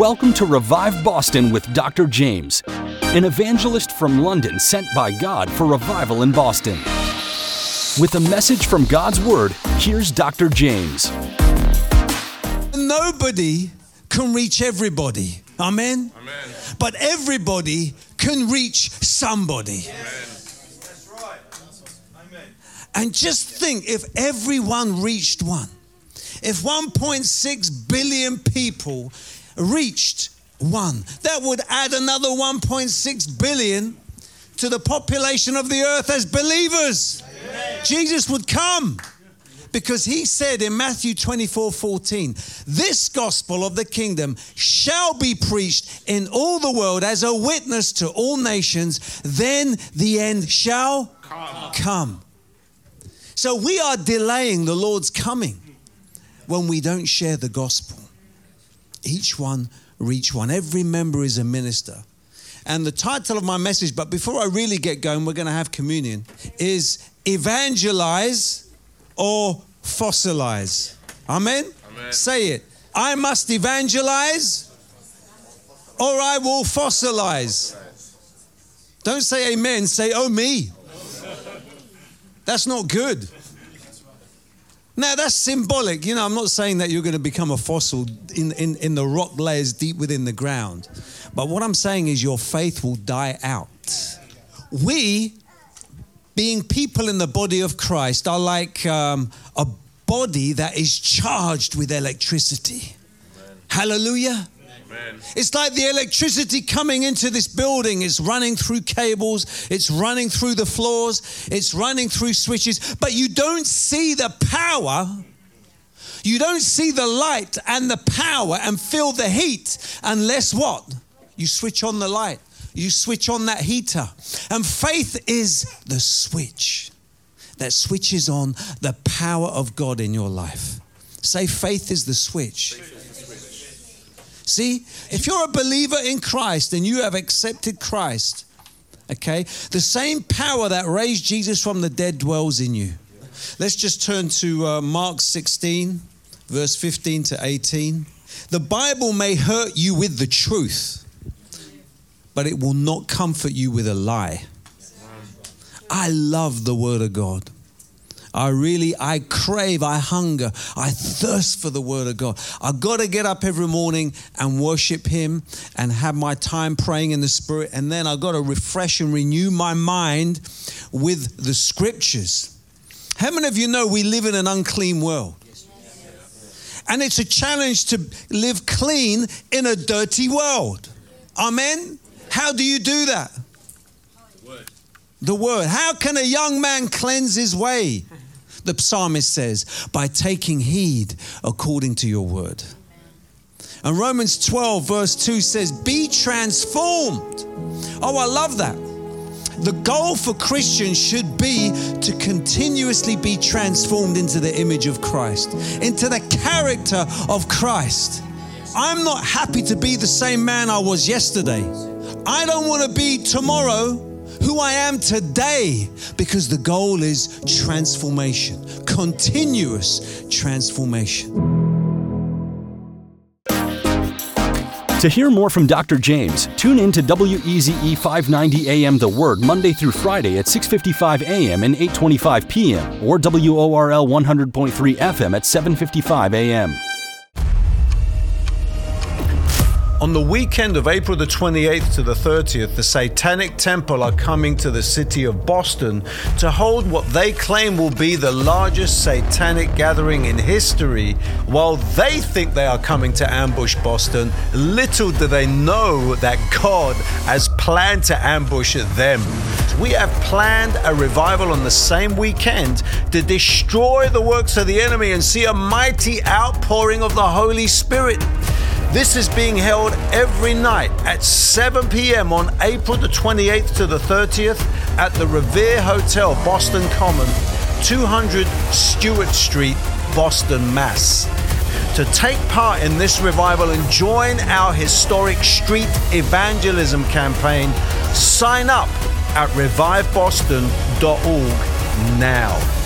Welcome to Revive Boston with Dr. Jaymz, an evangelist from London sent by God for revival in Boston. With a message from God's Word, here's Dr. Jaymz. Nobody can reach everybody. Amen? Amen. But everybody can reach somebody. And just think if everyone reached one, if 1.6 billion people reached one, that would add another 1.6 billion to the population of the earth as believers. Jesus would come because he said in Matthew 24 14, this gospel of the kingdom shall be preached in all the world as a witness to all nations, then the end shall Come. come. So we are delaying the Lord's coming when we don't share the gospel. Each one reach one. Every member is a minister. And the title of my message, but before I really get going, we're going to have communion, is evangelize or fossilize. Amen? Amen. Say it. I must evangelize or I will fossilize. Don't say amen, say oh me. That's not good. Now that's symbolic. You know, I'm not saying that you're going to become a fossil in, in, in the rock layers deep within the ground. But what I'm saying is your faith will die out. We, being people in the body of Christ, are like um, a body that is charged with electricity. Hallelujah. Amen. It's like the electricity coming into this building. It's running through cables, it's running through the floors, it's running through switches, but you don't see the power. You don't see the light and the power and feel the heat unless what? You switch on the light, you switch on that heater. And faith is the switch that switches on the power of God in your life. Say, faith is the switch. See, if you're a believer in Christ and you have accepted Christ, okay, the same power that raised Jesus from the dead dwells in you. Let's just turn to uh, Mark 16, verse 15 to 18. The Bible may hurt you with the truth, but it will not comfort you with a lie. I love the Word of God. I really, I crave, I hunger, I thirst for the Word of God. I've got to get up every morning and worship Him and have my time praying in the Spirit. And then I've got to refresh and renew my mind with the Scriptures. How many of you know we live in an unclean world? And it's a challenge to live clean in a dirty world. Amen? How do you do that? The word. How can a young man cleanse his way? The psalmist says, by taking heed according to your word. And Romans 12, verse 2 says, Be transformed. Oh, I love that. The goal for Christians should be to continuously be transformed into the image of Christ, into the character of Christ. I'm not happy to be the same man I was yesterday. I don't want to be tomorrow who I am today because the goal is transformation, continuous transformation. To hear more from Dr. Jaymz, tune in to WEZE 590 AM The Word Monday through Friday at 6:55 AM and 8:25 PM or WORL 100.3 FM at 7:55 AM. On the weekend of April the 28th to the 30th, the Satanic Temple are coming to the city of Boston to hold what they claim will be the largest satanic gathering in history. While they think they are coming to ambush Boston, little do they know that God has planned to ambush them. We have planned a revival on the same weekend to destroy the works of the enemy and see a mighty outpouring of the Holy Spirit. This is being held every night at 7 p.m. on April the 28th to the 30th at the Revere Hotel, Boston Common, 200 Stuart Street, Boston, Mass. To take part in this revival and join our historic street evangelism campaign, sign up at reviveboston.org now.